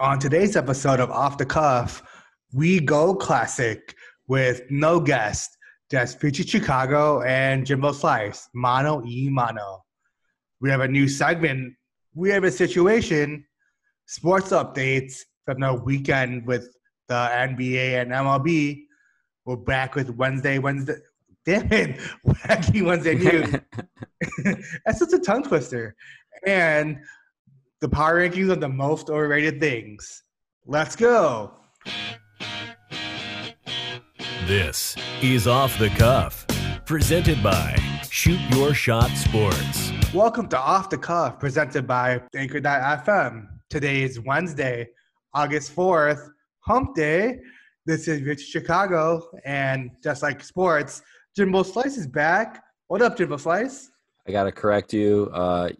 On today's episode of Off the Cuff, we go classic with no guest, just Peachy Chicago and Jimbo Slice, mano y mano. We have a new segment. We have a situation, sports updates from the weekend with the NBA and MLB. We're back with Wednesday, Wednesday. Damn it, wacky Wednesday news. That's such a tongue twister. And the power rankings of the most overrated things. Let's go. This is Off the Cuff, presented by Shoot Your Shot Sports. Welcome to Off the Cuff, presented by Anchor.fm. Today is Wednesday, August 4th, Hump Day. This is Rich Chicago, and just like sports, Jimbo Slice is back. What up, Jimbo Slice? I got to correct you. Uh,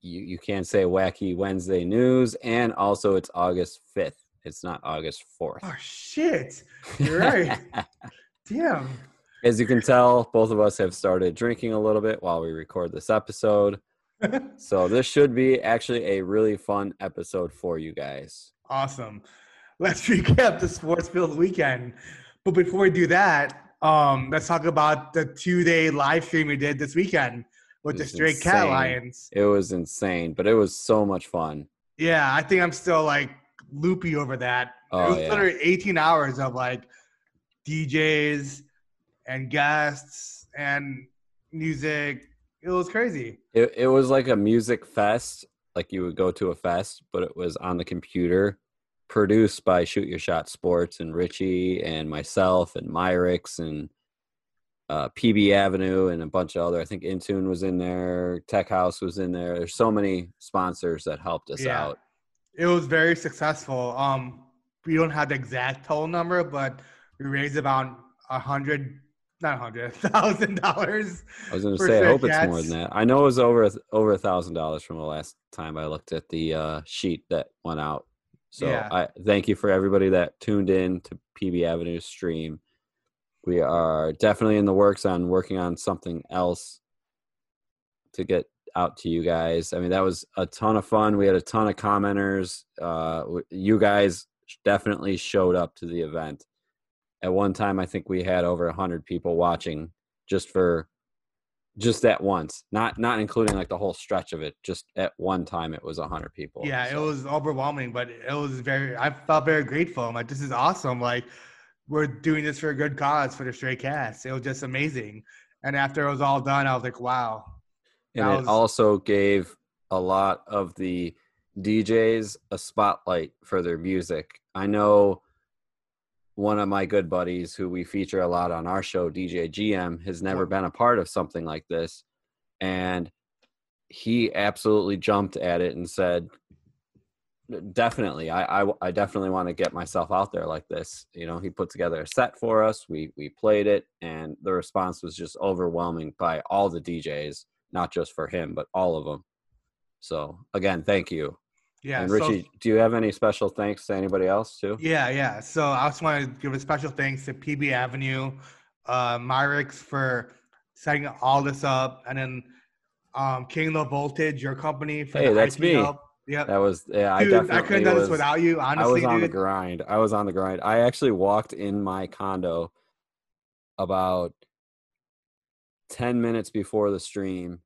you. You can't say wacky Wednesday news, and also it's August 5th. It's not August 4th. Oh, shit. You're right. Damn. As you can tell, both of us have started drinking a little bit while we record this episode. so this should be actually a really fun episode for you guys. Awesome. Let's recap the sports filled weekend. But before we do that, um, let's talk about the two day live stream we did this weekend with the Stray Cat Alliance. It was insane, but it was so much fun. Yeah, I think I'm still like loopy over that. it Oh, was yeah. literally 18 hours of like DJs and guests and music. It was crazy. It, it was like a music fest, like you would go to a fest, but it was on the computer, produced by Shoot Your Shot Sports and Richie and myself and Myrix and uh, PB Avenue and a bunch of other. I think Intune was in there, Tech House was in there. There's so many sponsors that helped us Yeah. out. It was very successful. Um, we don't have the exact total number, but we raised about a hundred, not a hundred, thousand dollars. I was going to say, I hope it's more than that. I know it was over over a thousand dollars from the last time I looked at the uh, sheet that went out. So Yeah. I thank you for everybody that tuned in to PB Avenue stream. We are definitely in the works on working on something else to get out to you guys. I mean, that was a ton of fun. We had a ton of commenters. Uh, you guys definitely showed up to the event. At one time, I think we had over a hundred people watching just for just at once, not not including like the whole stretch of it. Just at one time, it was a hundred people. Yeah, it was overwhelming, but it was very. I felt very grateful. I'm like, this is awesome. Like, we're doing this for a good cause for the Stray Cats. It was just amazing. And after it was all done, I was like, wow. and it was- also gave a lot of the DJs a spotlight for their music. I know one of my good buddies who we feature a lot on our show, DJ GM, has never been a part of something like this. And he absolutely jumped at it and said, definitely I, I i definitely want to get myself out there like this you know he put together a set for us we we played it and the response was just overwhelming by all the djs not just for him but all of them so again thank you Yeah. and so- richie do you have any special thanks to anybody else too Yeah, yeah. So I just want to give a special thanks to PB Avenue, uh, Myrix for setting all this up, and then um, King Low Voltage, your company for Hey, the that's me. help. Yep. that was yeah i definitely I couldn't done this without you. Honestly, I was on the grind. I was on the grind. I actually walked in my condo about 10 minutes before the stream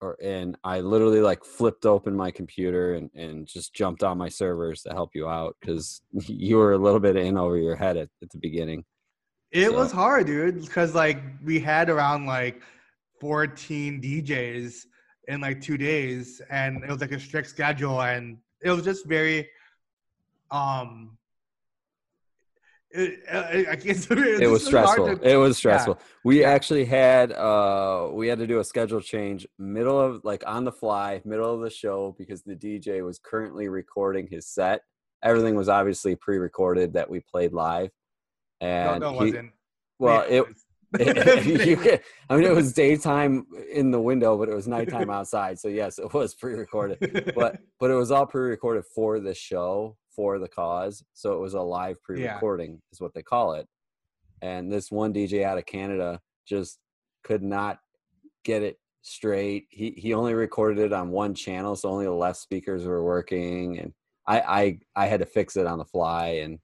or and I literally like flipped open my computer and, and just jumped on my servers to help you out because you were a little bit in over your head at, at the beginning. It So- was hard, dude, because like we had around like 14 DJs in like two days, and it was like a strict schedule, and it was just very, um, it, I, I can't. it was stressful. it was stressful. We Yeah. actually had uh we had to do a schedule change middle of like on the fly, middle of the show because the DJ was currently recording his set. Everything was obviously pre-recorded that we played live. And no, it he- wasn't. well, Yeah, it you I mean, it was daytime in the window, but it was nighttime outside. So yes, it was pre-recorded, but but it was all pre-recorded for the show for the cause. So it was a live pre-recording, is what they call it. And this one DJ out of Canada just could not get it straight. He he only recorded it on one channel, so only the left speakers were working, and I I I had to fix it on the fly, and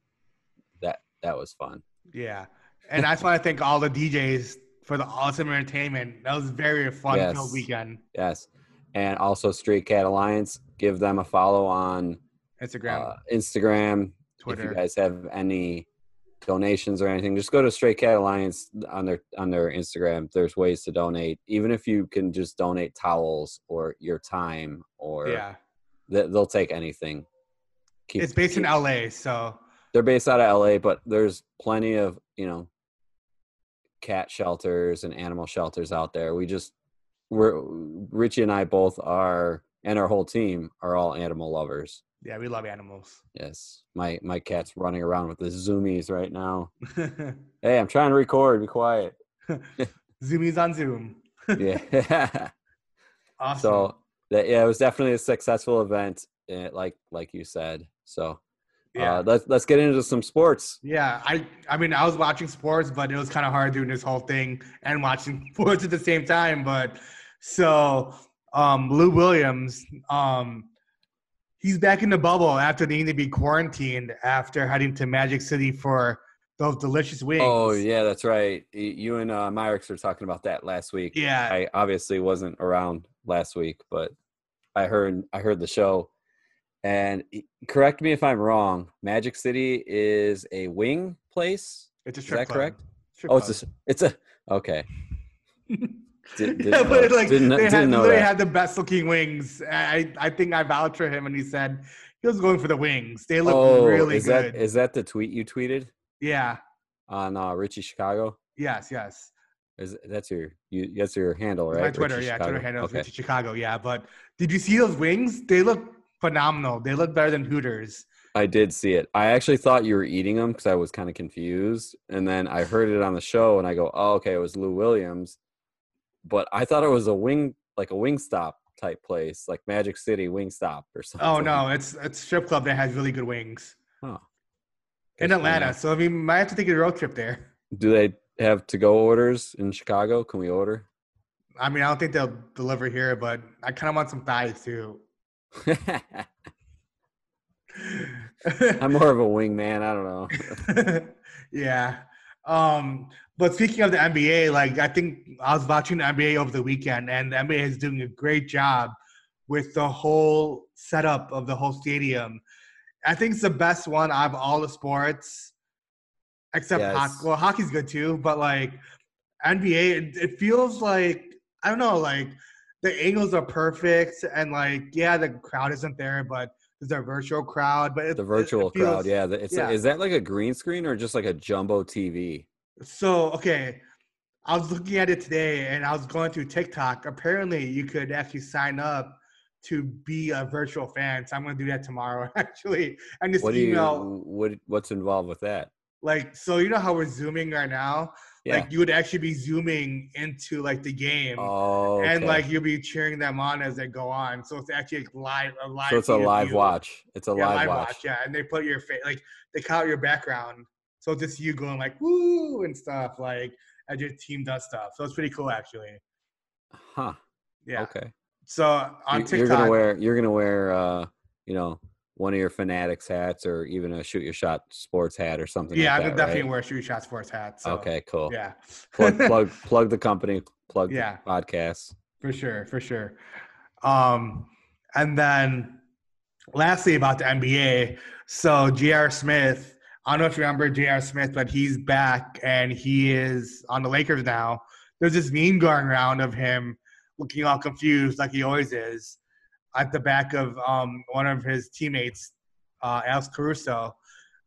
that that was fun. Yeah, and I just want to thank all the DJs for the awesome entertainment. That was very fun Yes. weekend. Yes, and also Stray Cat Alliance. Give them a follow on Instagram, uh, Instagram. If you guys have any donations or anything, just go to Stray Cat Alliance on their on their Instagram. There's ways to donate, even if you can just donate towels or your time, or yeah, they, they'll take anything. Keep- it's based in LA, so they're based out of LA, but there's plenty of you know cat shelters and animal shelters out there. We just we're Richie and I both are, and our whole team are all animal lovers. yeah, we love animals. Yes, my my cat's running around with the zoomies right now. Hey, I'm trying to record. Be quiet. Zoomies on Zoom. Yeah. Awesome. so that yeah, it was definitely a successful event, eh, like like you said. So yeah. uh, let's let's get into some sports. Yeah, I I mean I was watching sports, but it was kind of hard doing this whole thing and watching sports at the same time. But so um Lou Williams, um he's back in the bubble after needing to be quarantined after heading to Magic City for those delicious wings. Oh yeah, that's right. You and uh, Myrix were talking about that last week. Yeah. I obviously wasn't around last week, but I heard I heard the show. And correct me if I'm wrong. Magic City is a wing place. it's a Is that correct? Strip Oh, it's a it's a okay. Did, yeah, but like didn't they had, didn't literally that. had the best looking wings. I I think I vouched for him, and he said he was going for the wings. They look oh, really is good. that is that the tweet you tweeted yeah. on uh, Richie Chicago? Yes. Yes. Is that's your you that's your handle, right? My Twitter, Richie yeah, Chicago? Twitter handle Okay. Richie Chicago, yeah. But did you see those wings? They look phenomenal. They look better than Hooters. I did see it. I actually thought you were eating them because I was kind of confused, and then I heard it on the show, and I go, "Oh, okay, it was Lou Williams," but I thought it was a wing, like a wing stop type place, like Magic City Wing Stop or something. Oh no, it's it's a strip club that has really good wings Huh. in Atlanta. So I mean, might have to take a road trip there. Do they have to go orders in Chicago? Can we order? I mean, I don't think they'll deliver here, but I kind of want some thighs too. I'm more of a wing man. I don't know. yeah. Um, but speaking of the NBA, like I think I was watching the NBA over the weekend, and the NBA is doing a great job with the whole setup of the whole stadium. I think it's the best one out of all the sports, except Yes. hockey. Well, hockey's good too, but like NBA, it, it feels like I don't know, like the angles are perfect, and like yeah, the crowd isn't there, but there's a virtual crowd. But it, The it- it virtual crowd, yeah. It's yeah. is that like a green screen or just like a jumbo TV? So okay, I was looking at it today, and I was going through TikTok. Apparently, you could actually sign up to be a virtual fan. So I'm going to do that tomorrow, actually, and just What email you what what's involved with that? like. So you know how we're zooming right now? Yeah. Like you would actually be zooming into like the game, oh, and like you'll be cheering them on as they go on. So it's actually like live, a live. so it's a live you. watch. It's a Yeah, live, watch. Yeah, and they put your face like they count your background, so it's just you going like woo and stuff like as your team does stuff. So it's pretty cool actually. Huh. Yeah. Okay. So on You- TikTok, You're gonna wear you're gonna wear uh you know one of your fanatics hats or even a shoot your shot sports hat or something. yeah, like I'm definitely right? wear shoot your shot sports hat. So, Okay, cool. Yeah. plug plug plug the company, plug Yeah. the podcast. for sure, for sure. Um, and then lastly about the NBA, so J.R. Smith. I don't know if you remember J.R. Smith, but he's back and he is on the Lakers now. There's this meme going around of him looking all confused, like he always is, at the back of um, one of his teammates, uh, Alex Caruso.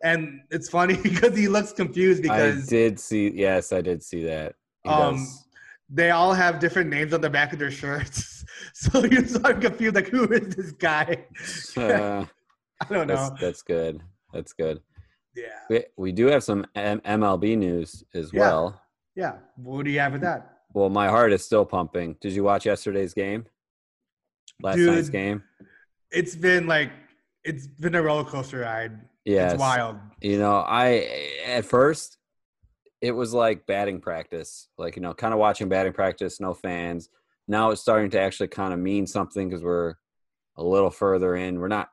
And it's funny because he looks confused because I did see. Yes, I did see that. He Um, does. they all have different names on the back of their shirts. So you're sort of confused, like, who is this guy? Uh, I don't that's know. that's good. That's good. Yeah. We, we do have some M- MLB news as Yeah. well. Yeah. What do you have with that? Well, my heart is still pumping. Did you watch yesterday's game? Last night's game? It's been like, it's been a roller coaster ride. Yeah, It's wild. You know, I at first it was like batting practice, like you know, kind of watching batting practice, no fans. Now it's starting to actually kind of mean something because we're a little further in. We're not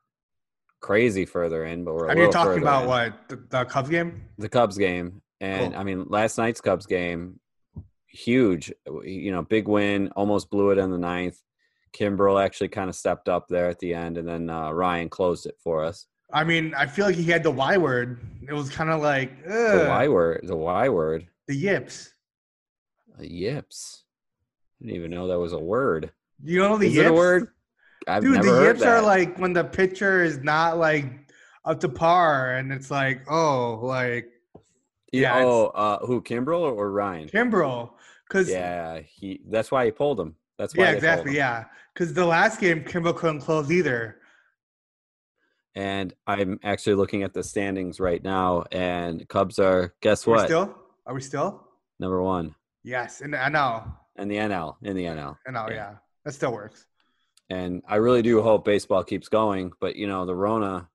crazy further in, but we're. A Are you talking about in. what the, the Cubs game? the Cubs game, and Cool. I mean last night's Cubs game, huge. You know, big win, almost blew it in the ninth. Kimbrel actually kind of stepped up there at the end, and then uh, Ryan closed it for us. I mean, I feel like he had the Y word. It was kind of like The Y word, the Y word, the yips. uh, yips. I didn't even know that was a word. You know the Is yips? it a word? I've Dude, the yips are like when the pitcher is not like up to par, and it's like, oh, like yeah. yeah, Oh, uh, who Kimbrel or, or Ryan? Kimbrel, because Yeah, he. That's why he pulled him. That's why. yeah, exactly, yeah, because the last game Kimbrel couldn't close either. And I'm actually looking at the standings right now, and Cubs are guess Are what? still? Are we still? Number one Yes, in the NL. in the NL. In the NL. Know, Yeah. yeah, that still works. and I really do hope baseball keeps going. But you know, the Rona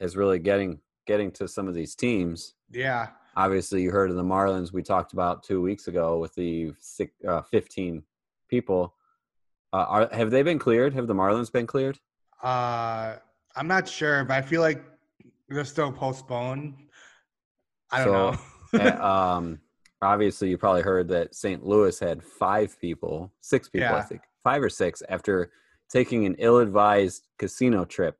is really getting getting to some of these teams. Yeah, Obviously, you heard of the Marlins we talked about two weeks ago with the six, uh, fifteen people. Uh, are, have they been cleared? Have the Marlins been cleared? uh, I'm not sure, but I feel like they're still postponed. I don't So, know. Uh, um, obviously, you probably heard that St. Louis had five people, six people, I think, five or six, after taking an ill-advised casino trip.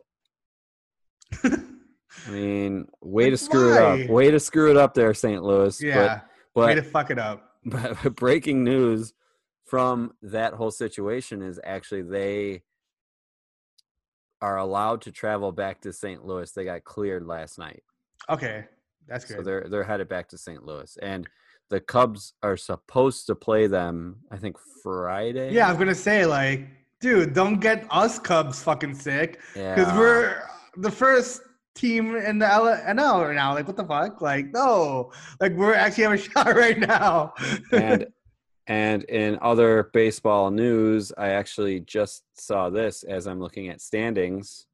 I mean, way to Like, screw it up. Way to screw it up there, St. Louis. yeah, But, way to fuck it up. but breaking news from that whole situation is actually they are allowed to travel back to St. Louis. They got cleared last night. Okay, that's good. So they're they're headed back to St. Louis. And the Cubs are supposed to play them, I think Friday. Yeah, I'm gonna say like, dude, don't get us Cubs fucking sick because Yeah. we're the first team in the L- NL right now. Like, what the fuck? Like, no, like we're actually have a shot right now. and and in other baseball news, I actually just saw this as I'm looking at standings.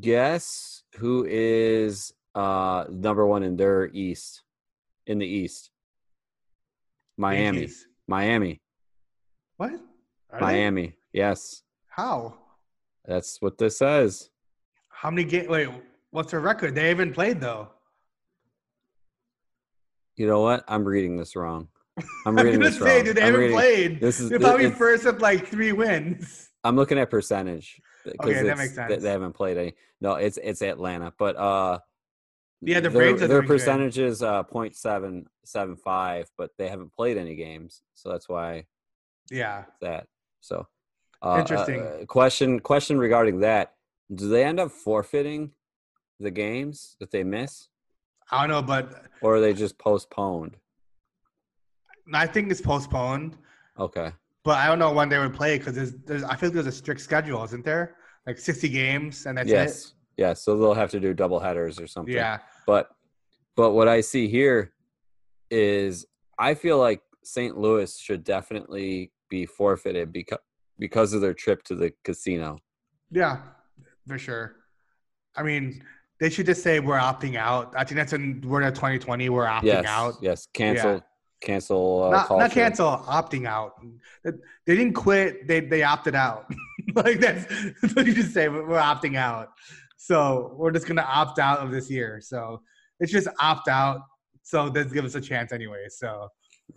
Guess who is uh number one in their east in the east? Miami. Yankees. Miami. What? Are they? Miami. Yes. How? That's what this says. How many games? Wait, what's their record? They haven't played though. You know what? I'm reading this wrong. I'm reading gonna this say, wrong. dude, they I'm haven't reading- played. This is They're probably it's- first with like three wins. I'm looking at percentage. Okay, that makes they- sense. They haven't played any. No, it's it's Atlanta, but uh, Yeah, the their, their doing good. is uh 0.775, but they haven't played any games, so that's why Yeah. that. So, uh, Interesting. uh, question question regarding that: Do they end up forfeiting the games that they miss, I don't know, but or are they just postponed? I think it's postponed. Okay. But I don't know when they would play because there's, there's I feel like there's a strict schedule, isn't there? Like 60 games and that's yes. Yes. So they'll have to do double headers or something. Yeah. But but what I see here is I feel like St. Louis should definitely be forfeited because because of their trip to the casino. Yeah, for sure. I mean, they should just say we're opting out. I think that's in we're in 2020. We're opting Yes. out. Yes. Cancel. Cancel. Uh, not, not cancel, opting out. They didn't quit. They they opted out. like that's, that's what you just say. We're opting out. So we're just gonna opt out of this year. So it's just opt out. So this give us a chance anyway. So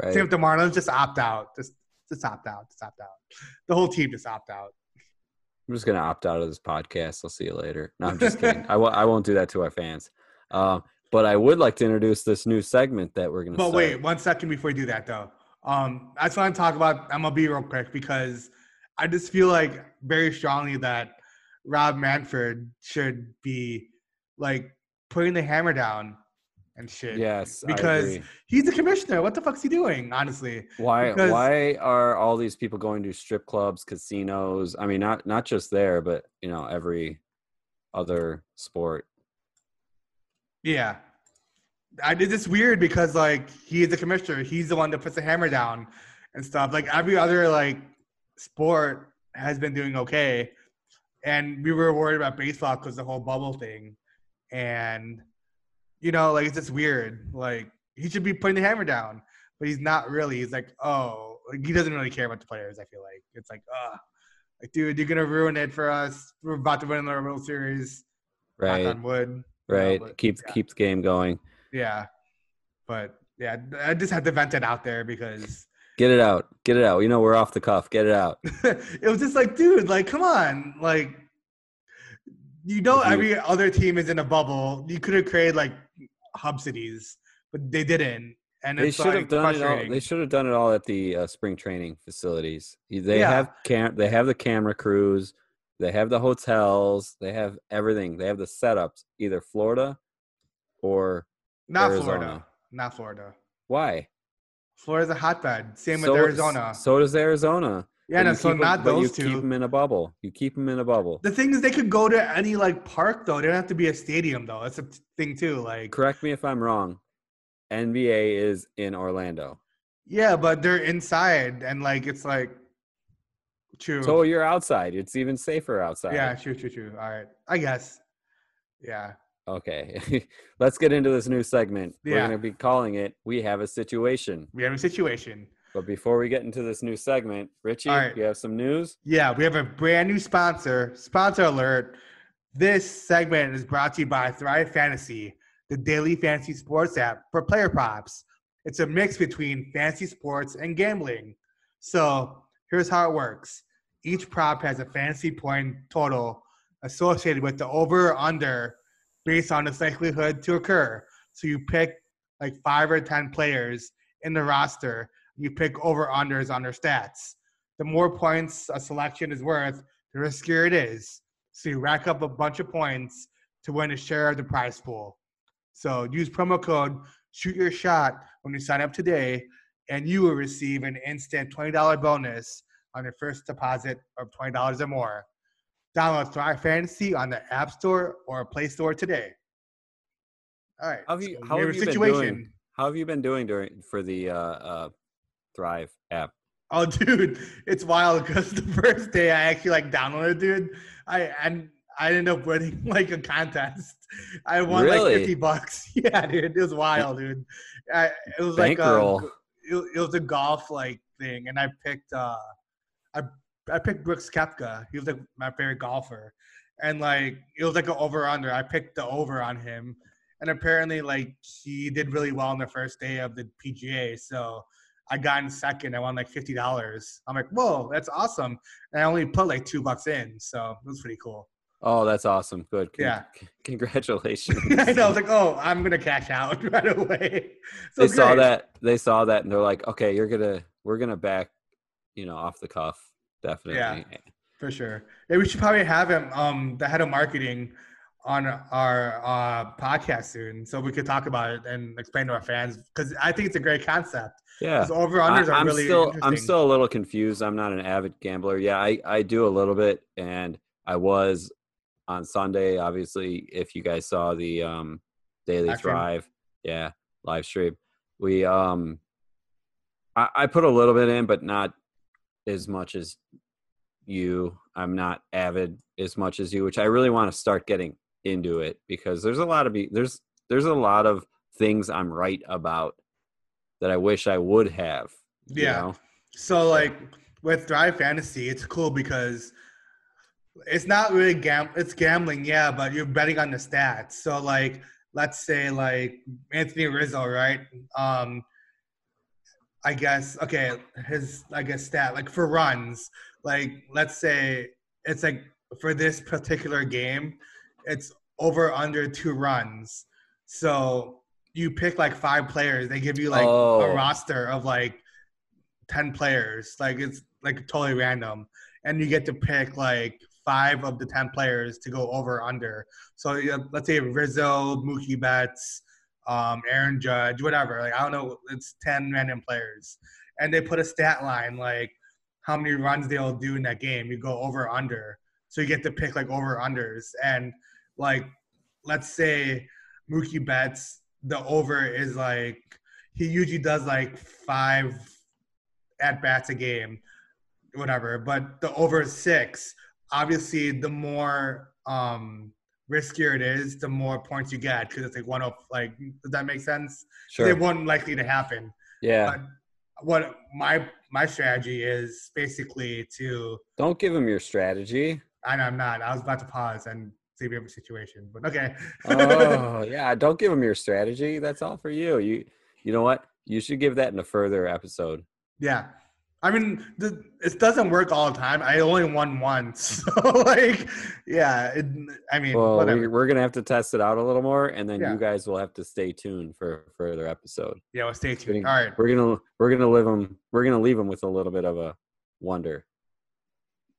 Right. same with the Marlins. Just opt out. Just just opt out. Just opt out. The whole team just opt out. I'm just gonna opt out of this podcast. I'll see you later. No, I'm just kidding. I w- I won't do that to our fans. Um, but I would like to introduce this new segment that we're gonna. But start. wait, one second before you do that, though. Um, I just want to talk about MLB real quick because I just feel like very strongly that Rob Manfred should be like putting the hammer down and shit. Yes, because he's the commissioner. What the fuck's he doing? Honestly, Why because- why are all these people going to strip clubs, casinos? I mean, not not just there, but you know, every other sport. Yeah. I did this weird because like he is the commissioner. He's the one that puts the hammer down and stuff. Like every other like sport has been doing okay, and we were worried about baseball because the whole bubble thing, and you know like it's just weird. Like he should be putting the hammer down, but he's not really. He's like, oh, like, he doesn't really care about the players. I feel like it's like, uh Like, dude, you're gonna ruin it for us. We're about to win the World Series. Knock Right. on wood. You know, Right. but keep yeah. keep the game going. Yeah, but yeah, I just had to vent it out there because Get it out. Get it out. You know we're off the cuff. Get it out. it was just like, dude, like, come on, like, you know, you- every other team is in a bubble. You could have created like hub cities, but they didn't, and They it's should like have done it all. They should have done it all at the uh, spring training facilities. They Yeah. have cam. They have the camera crews. They have the hotels. They have everything. They have the setups. Either Florida or Not Arizona. Florida. Not Florida. why? Florida's a hotbed. Same So- with Arizona. So does Arizona. yeah, no, so keep 'em- not those you two. keep them in a bubble. You keep them in a bubble. The thing is, they could go to any like park though. They don't have to be a stadium though. That's a thing too. Like, Correct me if I'm wrong. NBA is in Orlando. yeah, but they're inside and like it's like true. So you're outside. It's even safer outside. yeah, true, true, true. All right, I guess. Yeah, Okay. Let's get into this new segment. We're going to be calling it We Have a Situation. we have a situation. But before we get into this new segment, Richie, All right. you have some news? Yeah, we have a brand new sponsor. Sponsor alert. This segment is brought to you by Thrive Fantasy, the daily fantasy sports app for player props. It's a mix between fantasy sports and gambling. So here's how it works each prop has a fantasy point total associated with the over or under based on its likelihood to occur. So you pick like five or 10 players in the roster, you pick over unders on their stats the more points a selection is worth, the riskier it is. So you rack up a bunch of points to win a share of the prize pool. So use promo code shoot your shot when you sign up today, and you will receive an instant $20 bonus on your first deposit of $20 or more. Download Thrive Fantasy on the App Store or Play Store today. All right. How have you, so how have you been doing? How have you been doing during for the uh, uh, Thrive app? Oh, dude, it's wild because the first day I actually like downloaded, dude, I and I ended up winning like a contest. I won Really? like fifty bucks. Yeah, dude, it was wild, dude. I, it was like a. it, it was a golf like thing, and I picked uh, I I picked Brooks Koepka. He was like my favorite golfer, and like it was like an over under. I picked the over on him, and apparently like he did really well on the first day of the PGA. So I got in second. I won like fifty dollars. I'm like, whoa, that's awesome. And I only put like two bucks in, so it was pretty cool. Oh, that's awesome. Good. Con- Yeah. Congratulations. I know. I was like, oh, I'm gonna cash out right away. So they saw that. They saw that, and they're like, "Okay, you're gonna, we're gonna back, you know, off the cuff, definitely." Yeah, for sure. Yeah, we should probably have him, um, the head of marketing, on our uh, podcast soon, so we could talk about it and explain to our fans because I think it's a great concept. Yeah. Over unders are I, am really still. I'm still a little confused. I'm not an avid gambler. Yeah, I I do a little bit, and I was on Sunday. Obviously, if you guys saw the um Daily Live stream. Thrive, yeah, live stream, we um I, I put a little bit in, but not as much as you. I'm not avid as much as you, which I really want to start getting into it because there's a lot of be there's there's a lot of things I'm right about that I wish I would have. you Yeah. know? So like with Thrive Fantasy, it's cool because it's not really gam it's gambling, yeah, but you're betting on the stats. So like let's say like Anthony Rizzo, right? Um I guess okay, his I guess stat like for runs, like let's say it's like for this particular game, it's over under two runs. So you pick like five players, they give you like Oh. a roster of like 10 players. Like it's like totally random. And you get to pick like five of the 10 players to go over under. So yeah, let's say Rizzo, Mookie Betts, um, Aaron Judge, whatever. Like I don't know, it's 10 random players. And they put a stat line like how many runs they'll do in that game. You go over under. So you get to pick like over unders. And like let's say Mookie Betts, the over is like he usually does like five at bats a game, whatever. But the over is six. Obviously, the more um riskier it is, the more points you get because it's like one of like. Does that make sense? Sure. They weren't likely to happen. yeah. But what my my strategy is basically to. Don't give him your strategy. I know I'm not. I was about to pause and see if we have a situation, but okay. oh yeah, don't give him your strategy. That's all for you. You you know what? You should give that in a further episode. Yeah. I mean, the, it doesn't work all the time. I only won once, so like, yeah. It, I mean, Well, whatever. we, we're gonna have to test it out a little more, and then Yeah. you guys will have to stay tuned for a further episode. yeah, well, stay tuned. All right. We're gonna we're gonna live them. We're gonna leave them with a little bit of a wonder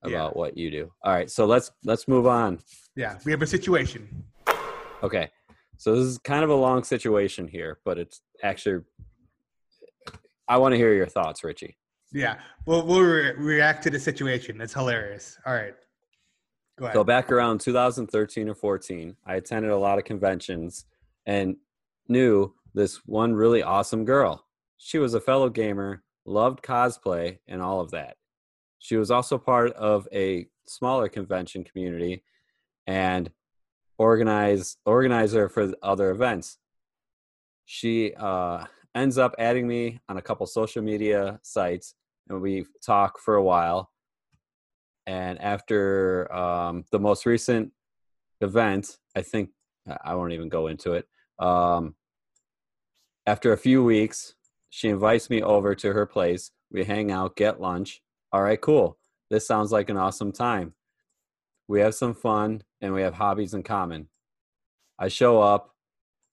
about Yeah. what you do. All right, so let's let's move on. Yeah, we have a situation. Okay, so this is kind of a long situation here, but it's actually. I want to hear your thoughts, Richie. Yeah, we'll we'll re- react to the situation. It's hilarious. All right, go ahead. So back around 2013 or 14, I attended a lot of conventions and knew this one really awesome girl. She was a fellow gamer, loved cosplay and all of that. She was also part of a smaller convention community and organize organizer for other events. She uh, ends up adding me on a couple social media sites, and we talk for a while. And after um, the most recent event i think I- won't even go into it um, after a few weeks she invites me over to her place. We hang out get lunch. All right cool. This sounds like an awesome time. We have some fun and we have hobbies in common. I show up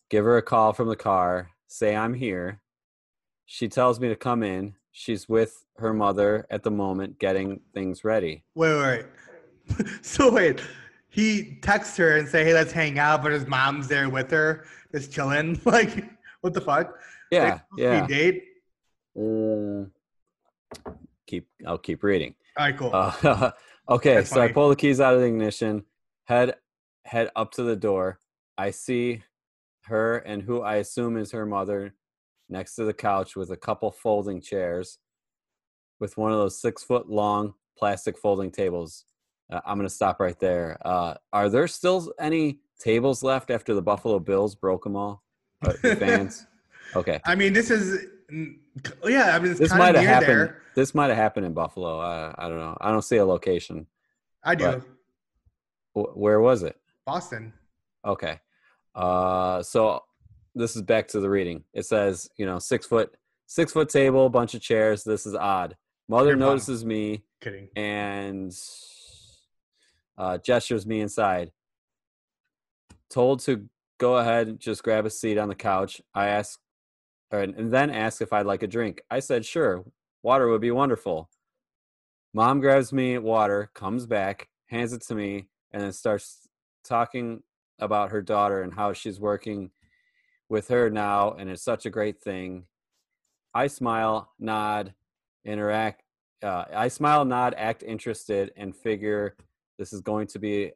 give her a call from the car say i'm here. She tells me to come in she's with her mother at the moment getting things ready wait, wait, wait. so wait, he texts her and say, "Hey, let's hang out," but his mom's there with her, just chilling. Like, what the fuck? yeah yeah date. Mm, keep I'll keep reading. All right, cool. Uh, okay, That's so I pull the keys out of the ignition, head head up to the door. I see her and who I assume is her mother next to the couch with a couple folding chairs with one of those six foot long plastic folding tables. Uh, I'm gonna stop right there. Uh, are there still any tables left after the Buffalo Bills broke them all? Uh, the fans. Okay. I mean, this is yeah. I mean, it's this might have happened. there. This might have happened in Buffalo. Uh, I don't know. I don't see a location. I do. Wh- Where was it? Boston. Okay. Uh, so this is back to the reading. It says, you know, six foot, six foot table, bunch of chairs. This is odd. Mother fine. notices me Kidding. and uh, gestures me inside. Told to go ahead and just grab a seat on the couch. I ask, and then ask if I'd like a drink. I said, sure, water would be wonderful. Mom grabs me water, comes back, hands it to me, and then starts talking about her daughter and how she's working with her now, and it's such a great thing. I smile, nod, interact. Uh, I smile, nod, act interested, and figure this is going to be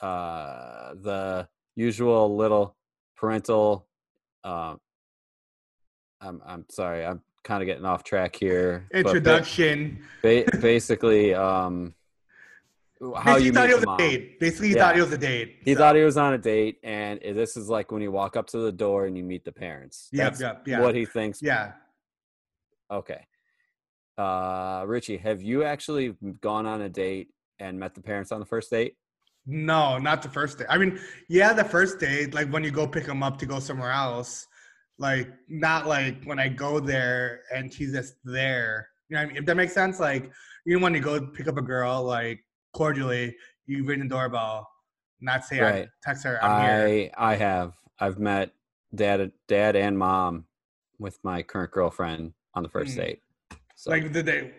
uh, the usual little parental. Uh, I'm I'm sorry, I'm kind of getting off track here. Introduction. ba- basically, um, how Basically, you he thought meet it was the a mom. date. Basically, he Yeah. thought it was a date. He so. thought he was on a date, and this is like when you walk up to the door and you meet the parents. Yep, That's yep, yeah. what he thinks. Yeah. Okay. Uh, Richie, have you actually gone on a date and met the parents on the first date? No, not the first day. I mean, yeah, the first date, like when you go pick them up to go somewhere else, like not like when I go there and she's just there. You know what I mean? If that makes sense, like even when you go pick up a girl, like cordially, you ring the doorbell, not say Right. I text her, I'm here. I I have. I've met dad, dad and mom with my current girlfriend on the first Mm. date. So Like did they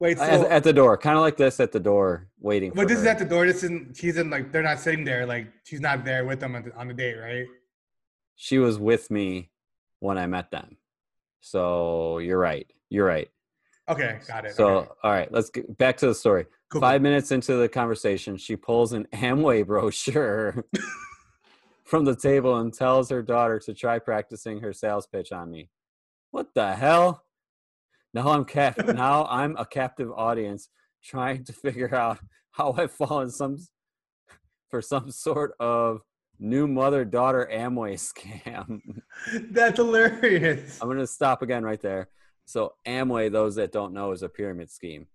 wait? So, at, at the door, kind of like this at the door, waiting. but this is at the door. This isn't. She's in like they're not sitting there. Like she's not there with them on the, on the date, right? she was with me when I met them. So you're right. You're right. Okay, got it. So okay. all right, let's get back to the story. Cool, Five minutes into the conversation, she pulls an Amway brochure from the table and tells her daughter to try practicing her sales pitch on me. What the hell? Now I'm cap- now I'm a captive audience trying to figure out how I've fallen some for some sort of new mother daughter Amway scam. That's hilarious. I'm gonna stop again right there. So Amway, those that don't know, is a pyramid scheme.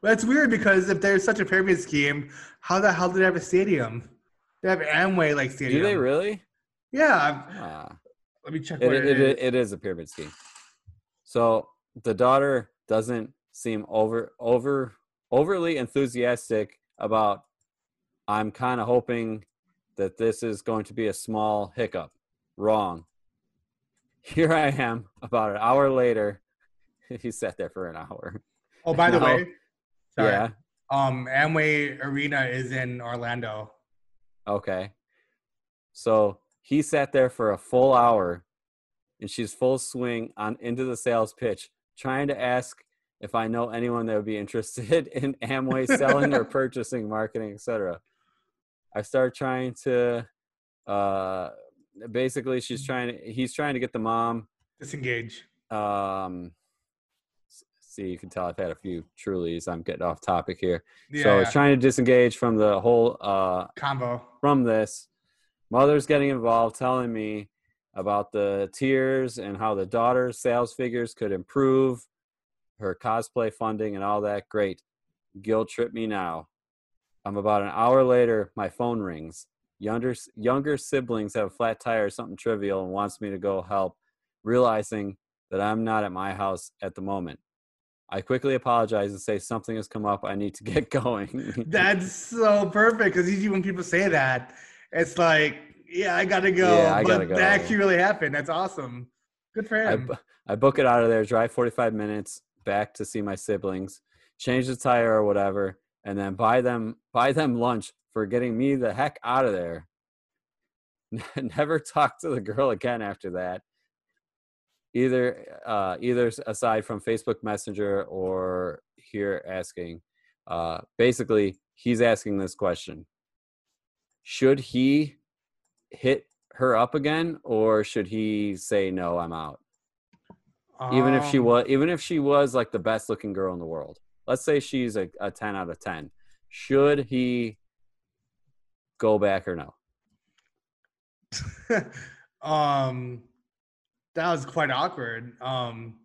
But it's weird because if there's such a pyramid scheme, how the hell do they have a stadium? They have Amway like stadium. Do they really? Yeah. Ah. Let me check it, it, it is. it is a pyramid scheme. So the daughter doesn't seem over over overly enthusiastic about. I'm kind of hoping that this is going to be a small hiccup. Wrong. Here I am, about an hour later. he sat there for an hour. oh, by the No. way, sorry. Yeah. Um, Amway Arena is in Orlando. Okay. So he sat there for a full hour and she's full swing on into the sales pitch, trying to ask if I know anyone that would be interested in Amway selling or purchasing, marketing, etc. I start trying to uh basically she's trying to he's trying to get the mom Disengage. um see you can tell I've had a few trulies. I'm getting off topic here. Yeah. so yeah. it's trying to disengage from the whole uh combo. from this. Mother's getting involved, telling me about the tiers and how the daughter's sales figures could improve her cosplay funding and all that. Great. Guilt trip me now. I'm about an hour later, my phone rings. Younger, younger siblings have a flat tire or something trivial and wants me to go help, realizing that I'm not at my house at the moment. I quickly apologize and say something has come up. I need to get going. That's so perfect because usually when people say that, it's like, yeah, I gotta go. Yeah, I but gotta go. that actually really happened. That's awesome. Good for him. bu- I book it out of there, drive 45 minutes back to see my siblings, change the tire or whatever, and then buy them buy them lunch for getting me the heck out of there. Never talk to the girl again after that. Either uh, either aside from Facebook Messenger or here asking, uh, basically he's asking this question: Should he hit her up again, or should he say no? I'm out? Even if she Um, was even if she was like the best looking girl in the world. Let's say she's a, a 10 out of 10 should he go back or no? Um, that was quite awkward. Um,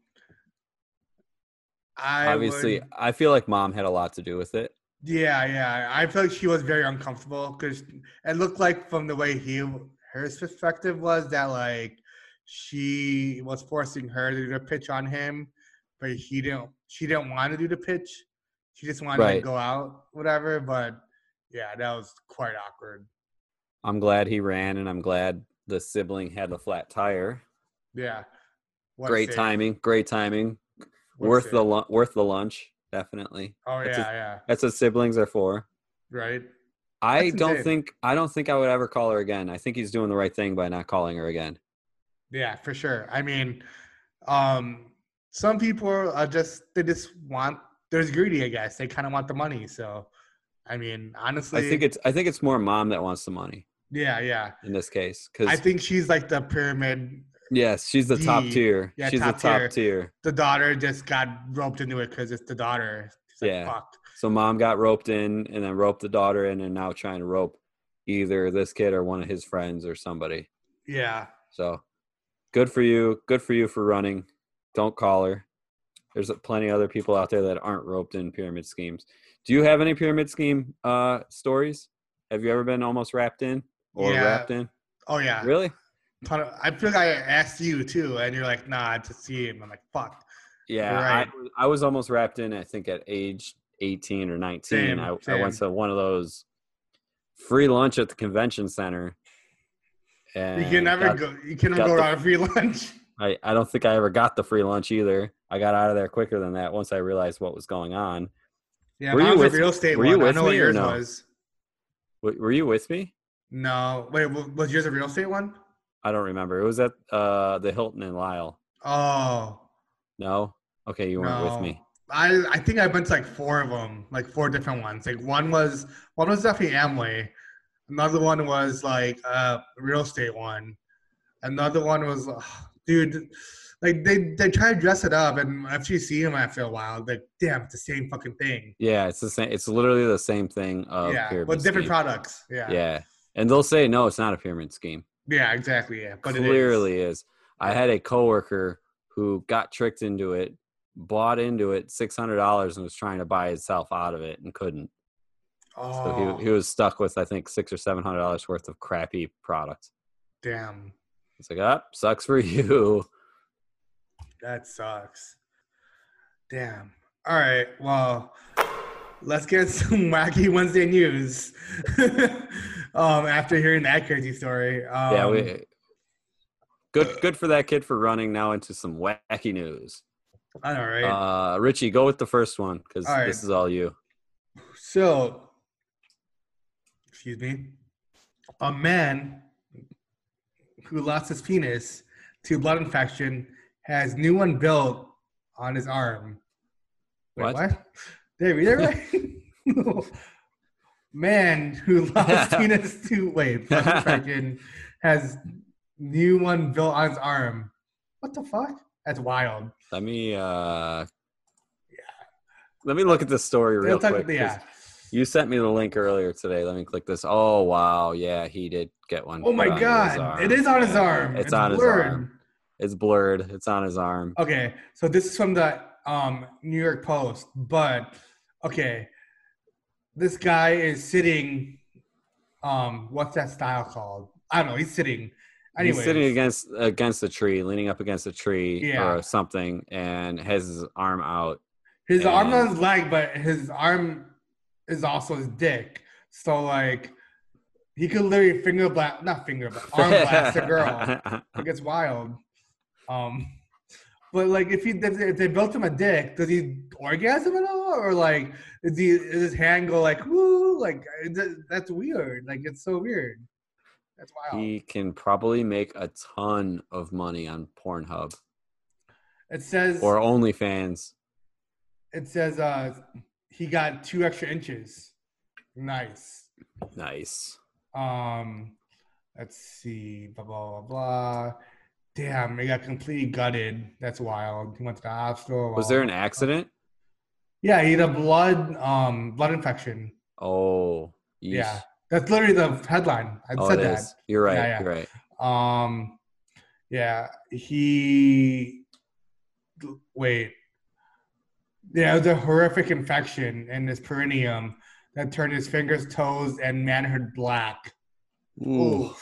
I obviously would- i feel like mom had a lot to do with it yeah, yeah. I feel like she was very uncomfortable because it looked like from the way he, her perspective was that like she was forcing her to do the pitch on him, but he didn't. She didn't want to do the pitch. She just wanted to go out, whatever. But yeah, that was quite awkward. i'm glad he ran and i'm glad the sibling had the flat tire Yeah. What great timing great timing What worth the lu- worth the lunch definitely Oh That's yeah, a- yeah. that's what siblings are for Right. i That's don't insane. think i don't think i would ever call her again i think he's doing the right thing by not calling her again Yeah, for sure. I mean, um, some people are just they just want they're greedy. I guess they kind of want the money. So, I mean, honestly, i think it's i think it's more mom that wants the money yeah, yeah. in this case because I think she's like the pyramid. Yes, she's the top tier. Yeah, she's top the top tier. tier. The daughter just got roped into it because it's the daughter. She's Yeah. Fuck. So mom got roped in and then roped the daughter in and now trying to rope either this kid or one of his friends or somebody. Yeah. So good for you. Good for you for running. Don't call her. There's plenty of other people out there that aren't roped in pyramid schemes. Do you have any pyramid scheme uh, stories? Have you ever been almost wrapped in or Yeah. wrapped in? Oh yeah. Really? Ton of- I feel like I asked you too, and you're like, nah, to see him. I'm like, fuck. Yeah, Right. I, was- I was almost wrapped in. I think at age eighteen or nineteen, Same, I, I went to one of those free lunch at the convention center. And You can never got- go. You can never go a free lunch. I, I don't think I ever got the free lunch either. I got out of there quicker than that once I realized what was going on. Yeah, Were you a with- real estate were you one. I with know what me or yours no? was. W- were you with me? No, wait, was yours a real estate one? I don't remember. It was at uh, the Hilton in Lisle. Oh, No? Okay, you weren't with me. I I think I went to like four of them, like four different ones. Like one was one was definitely Amway, another one was like a real estate one, another one was ugh, dude, like they they try to dress it up, and after you see them after a while, like damn, it's the same fucking thing. Yeah, it's the same. It's literally the same thing. Of yeah, but different scheme. products. Yeah, Yeah, and they'll say no, it's not a pyramid scheme. Exactly. Yeah, but it is. clearly is. I had a coworker who got tricked into it bought into it six hundred dollars and was trying to buy himself out of it and couldn't. Oh, So he he oh. was stuck with I think six or seven hundred dollars worth of crappy products. damn. It's like, up, sucks for you. That sucks. Damn. All right. Well, let's get some wacky Wednesday news. um, after hearing that crazy story. Um, yeah, we good good for that kid for running now into some wacky news. I know, right? Uh, Richie, go with the first one because right. this is all you. So, excuse me, a man who lost his penis to blood infection has new one built on his arm. Wait, What? what? I read right? man who lost wait blood infection has new one built on his arm. What the fuck? That's wild. Let me uh, yeah. let me look at this story real They'll quick. yeah. You sent me the link earlier today. Let me click this. Oh wow, yeah, he did get one. Oh my his god! It is on his arm. It's, on his arm. It's blurred. It's on his arm. Okay, so this is from the um, New York Post, but okay, this guy is sitting. Um, what's that style called? I don't know. He's sitting. Anyways, He's sitting against against a tree, leaning up against a tree Yeah. or something, and has his arm out. his arm on his leg, but his arm is also his dick. So like, he could literally finger blast, not finger, but arm blast a girl. Like it's wild. Um, but like, if he if they, if they built him a dick, does he orgasm at all, or like, is he does his hand go like woo? Like that's weird. Like it's so weird. That's wild. he can probably make a ton of money on Pornhub it says or OnlyFans. it says uh he got two extra inches. Nice. Nice. Um, let's see. Blah blah blah blah. Damn, he got completely gutted. That's wild. He went to the hospital. Was there an accident? Yeah, he had a blood um blood infection. Oh, yeesh. Yeah, that's literally the headline. I Oh, said that. is. You're right. Yeah, yeah. You're right. Um, yeah, he. Wait. Yeah, it was a horrific infection in his perineum that turned his fingers, toes, and manhood black. Ooh.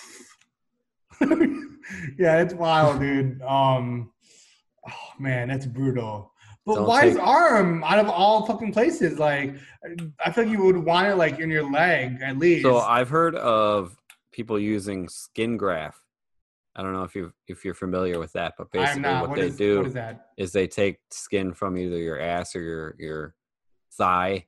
yeah, it's wild, dude. Um, oh man, that's brutal. But Don't why take- arm out of all fucking places? Like, I feel like you would want it like in your leg at least. So I've heard of people using skin graft. I don't know if you if you're familiar with that, but basically what What they is- do What is is they take skin from either your ass or your your thigh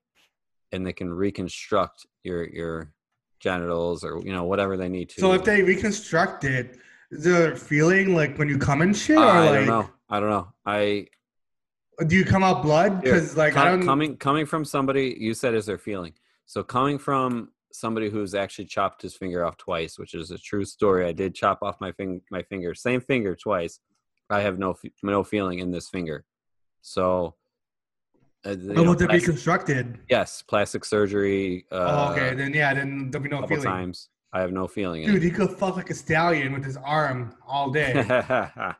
and they can reconstruct your your genitals or you know whatever they need to So if they reconstruct it, is there a feeling like when you come and shit, or i like don't know i don't know i do you come out blood? Because like com- I don't. coming coming from somebody you said is their feeling so coming from somebody who's actually chopped his finger off twice which is a true story i did chop off my fing- my finger same finger twice i have no no feeling in this finger so uh, But know, plastic- reconstructed? yes plastic surgery uh oh, okay. Then yeah, then there'll be no feeling. times i have no feeling in Dude, he could fuck like a stallion with his arm all day.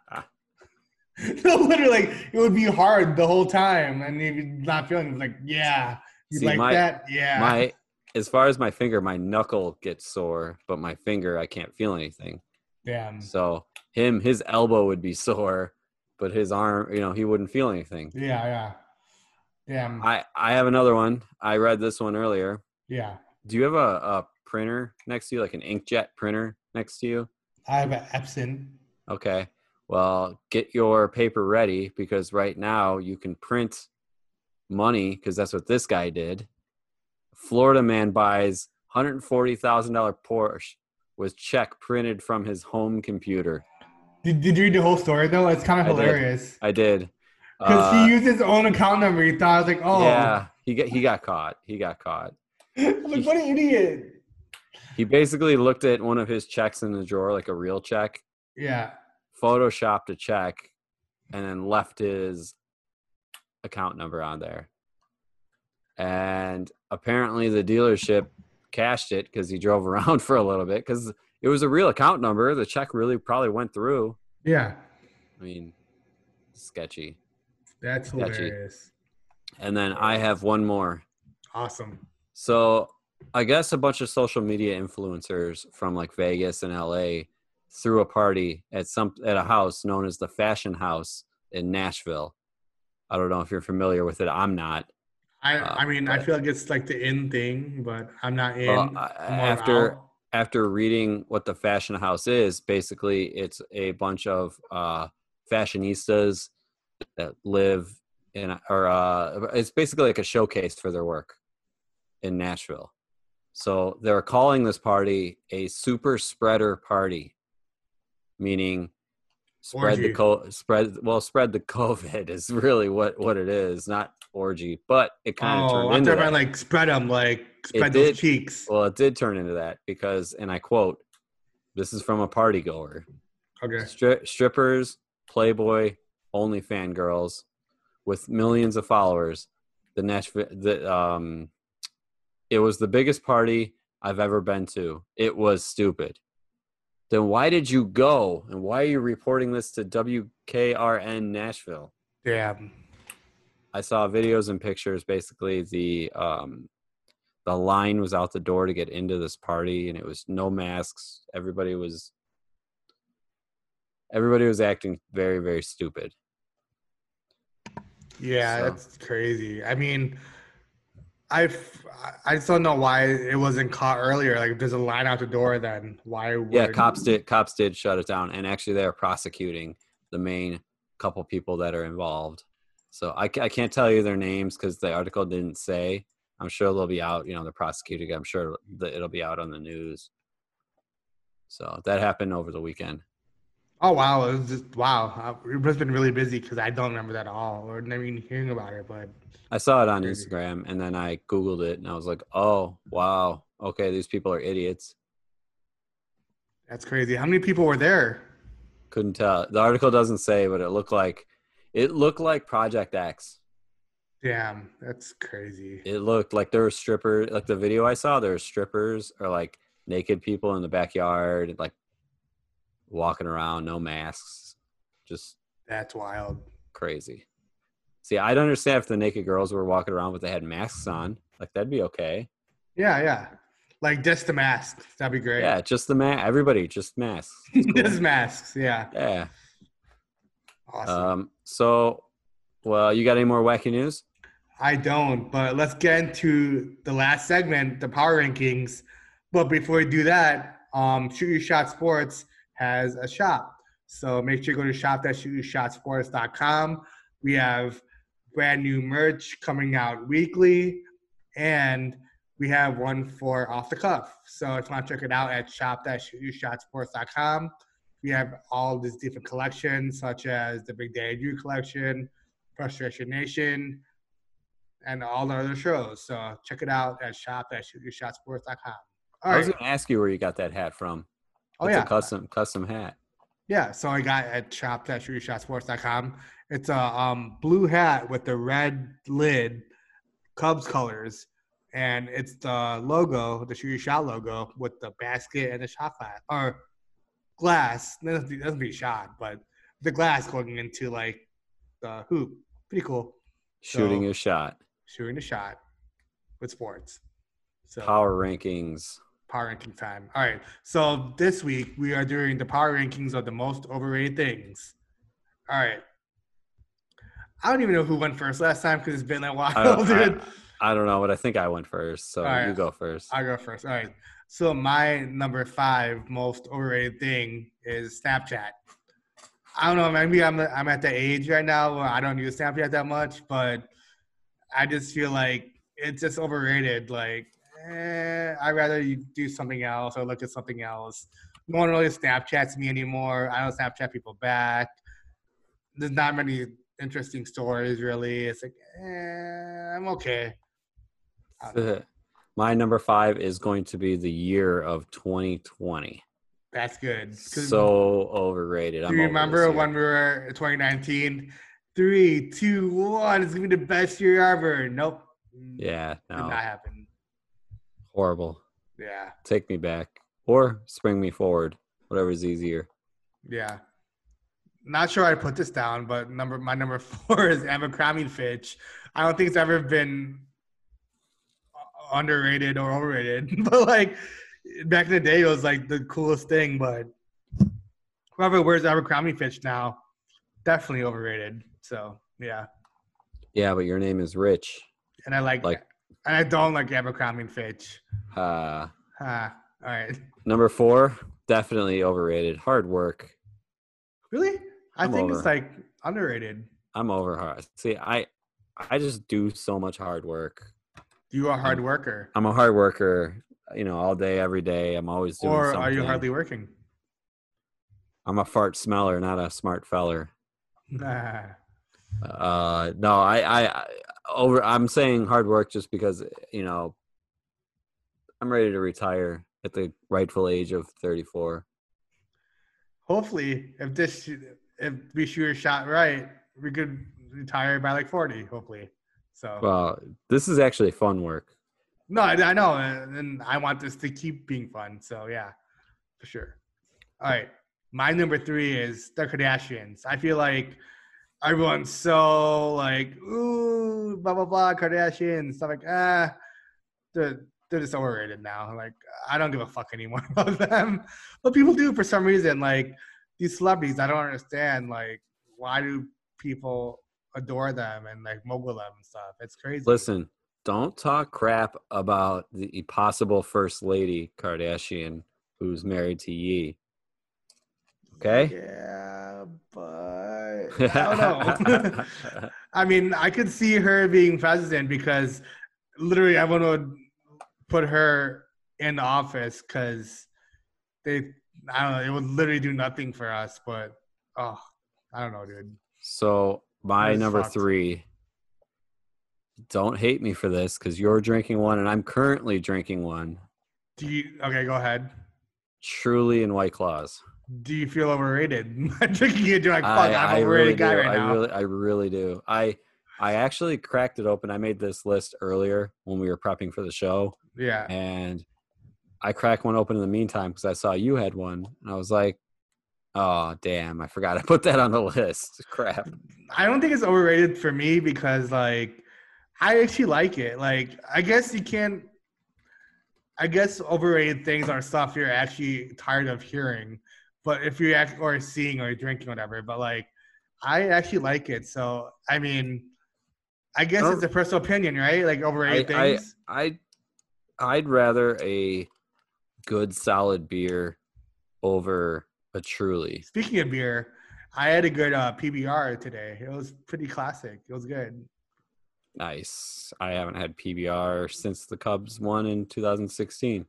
no, literally, like, it would be hard the whole time, and he'd be not feeling. it. Like, yeah, you See, like my- that? Yeah. my as far as my finger my knuckle gets sore but my finger i can't feel anything Damn. so him his elbow would be sore but his arm you know he wouldn't feel anything Yeah, yeah. Damn. i i have another one i read this one earlier yeah. do you have a, a printer next to you like an inkjet printer next to you I have an Epson. okay well get your paper ready because right now you can print money because that's what this guy did florida man buys $140000 porsche with check printed from his home computer Did, did you read the whole story though? It's kind of I did. hilarious. i did Because Uh, he used his own account number. He thought I was like, oh, yeah he got he got caught he got caught I'm like, what an idiot. He basically looked at one of his checks in the drawer like a real check Yeah. photoshopped a check and then left his account number on there. And apparently the dealership cashed it because he drove around for a little bit because it was a real account number. The check really probably went through. Yeah. I mean, sketchy. That's Sketchy. hilarious. And then I have one more. Awesome. So I guess a bunch of social media influencers from like Vegas and LA threw a party at some at a house known as the Fashion House in Nashville. I don't know if you're familiar with it. I'm not. I Uh, I mean, I feel like it's like the in thing, but I'm not in. Well, I'm after out. after reading what the Fashion House is, basically it's a bunch of uh, fashionistas that live in or uh, it's basically like a showcase for their work in Nashville. So they're calling this party a super spreader party, meaning spread the Orgy. co- spread well spread the COVID is really what what it is, not orgy, but it kind of oh, turned I'm into that. like spread them, like spread did. those cheeks. Well, it did turn into that because, and I quote, this is from a party goer. Okay. Stri- strippers, Playboy, only fangirls with millions of followers. The Nashville, the, um, it was the biggest party I've ever been to. It was stupid. Then why did you go? And why are you reporting this to WKRN Nashville? Damn. I saw videos and pictures. Basically, the um, the line was out the door to get into this party, and it was no masks. Everybody was everybody was acting very, very stupid. Yeah, So- that's crazy. I mean, I I just don't know why it wasn't caught earlier. Like, if there's a line out the door, then why? Would, Yeah, cops did cops did shut it down, and actually they're prosecuting the main couple people that are involved. So I, I can't tell you their names because the article didn't say. I'm sure they'll be out. You know, they're prosecuting. I'm sure that it'll be out on the news. So that happened over the weekend. Oh wow, it was just wow. Uh, I- It's been really busy because I don't remember that at all, or never even hearing about it. But I saw it on Instagram and then I Googled it and I was like, oh, wow. Okay, these people are idiots. that's crazy. How many people were there? Couldn't tell. The article doesn't say, but it looked like it looked like Project X. Damn, that's crazy. It looked like there were strippers like the video I saw, there were strippers or like naked people in the backyard, like walking around, no masks. Just That's wild. crazy. See, I'd understand if the naked girls were walking around but they had masks on. Like that'd be okay. Yeah, yeah. Like just the masks. That'd be great. Yeah, just the mask. everybody, just masks. Cool. just masks. Yeah. yeah. Awesome. Um, so, well, you got any more wacky news? I don't, but let's get into the last segment, the power rankings. But before we do that, um, Shoot Your Shot Sports has a shop. So make sure you go to shop.shootyourshotsports.com. We have brand new merch coming out weekly, and we have one for off the cuff. So if you want to check it out at shop.shootyourshotsports.com, we have all these different collections, such as the Big Daddy Drew collection, Frustration Nation, and all the other shows. So check it out at. All I was going to ask you where you got that hat from. Oh, It's yeah. a custom custom hat. Yeah, so I got at shop.shootyourshotsports.com. It's a um, blue hat with the red lid, Cubs colors, and it's the logo, the Shoot Your Shot logo, with the basket and the shot glass or glass. It doesn't, doesn't be shot, but the glass going into like the hoop. Pretty cool. Shooting So- your shot. Shooting the shot with sports. So Power rankings. Power ranking time. All right. So this week we are doing the power rankings of the most overrated things. All right. I don't even know who went first last time because it's been a while, I don't- I- dude. I don't know, but I think I went first. So right. you go first. I go first. All right. So my number five most overrated thing is Snapchat. I don't know. Maybe I'm I'm at the age right now where I don't use Snapchat that much, but I just feel like it's just overrated. Like, eh, I'd rather you do something else or look at something else. No one really Snapchats me anymore. I don't Snapchat people back. There's not many interesting stories really. It's like, eh, I'm okay. I don't know. My number five is going to be the year of 2020. That's good. So overrated. Do I'm you remember when we were 2019? Three, two, one. It's gonna be the best year ever. Nope. Yeah, Did no, not happen. Horrible. Yeah. Take me back or spring me forward, whatever's easier. Yeah. not sure I put this down, but number my number four is Abercrombie Fitch. I don't think it's ever been underrated or overrated, but like back in the day, it was like the coolest thing. But whoever wears Abercrombie Fitch now, definitely overrated. So yeah, Yeah, but your name is Rich. and I like, Like- and I don't like Abercrombie Fitch. Uh, Ah, all right. number four, definitely overrated. Hard work. Really? I I'm think over. it's like underrated. I'm over hard. See, I I just do so much hard work. You are a hard worker, I'm a hard worker, you know, all day, every day. I'm always doing or something. are you hardly working? I'm a fart smeller, not a smart feller. Nah. Uh, no, I, I over. I'm saying hard work just because you know I'm ready to retire at the rightful age of 34. Hopefully, if this if we shoot a shot right, we could retire by like forty. Hopefully, so Well, this is actually fun work. no, I, I know, and and I want this to keep being fun. So yeah, for sure. All right, my number three is the Kardashians. I feel like everyone's so like ooh blah blah blah Kardashian stuff like ah they're they're just overrated now. Like I don't give a fuck anymore about them, but people do for some reason. Like these celebrities, I don't understand. Like why do people adore them and like mogul them and stuff? It's crazy. Listen, don't talk crap about the possible first lady Kardashian who's married to Ye. Okay? Yeah, but I don't know. I mean, I could see her being president because literally everyone would put her in the office because they, I don't know, it would literally do nothing for us. But oh, I don't know, dude. so my number fucked. three. Don't hate me for this because you're drinking one and I'm currently drinking one. Do you? Okay, go ahead. Truly in White Claws. Do you feel overrated? I'm drinking it. You're like, fuck, I, I'm I an really overrated do. guy right I now. really, I really do. I, I actually cracked it open. I made this list earlier when we were prepping for the show, yeah. and I cracked one open in the meantime because I saw you had one, and I was like, "Oh, damn! I forgot I put that on the list. Crap." I don't think it's overrated for me because like I actually like it. Like I guess you can't I guess overrated things are stuff you're actually tired of hearing. But if you're act- or seeing or drinking or whatever, but like I actually like it. So I mean I guess Oh. it's a personal opinion, right? Like overrated I- I- things. I, I'd rather a good solid beer over a Truly. Speaking of beer, I had a good uh, PBR today. It was pretty classic. It was good. Nice. I haven't had PBR since the Cubs won in 2016.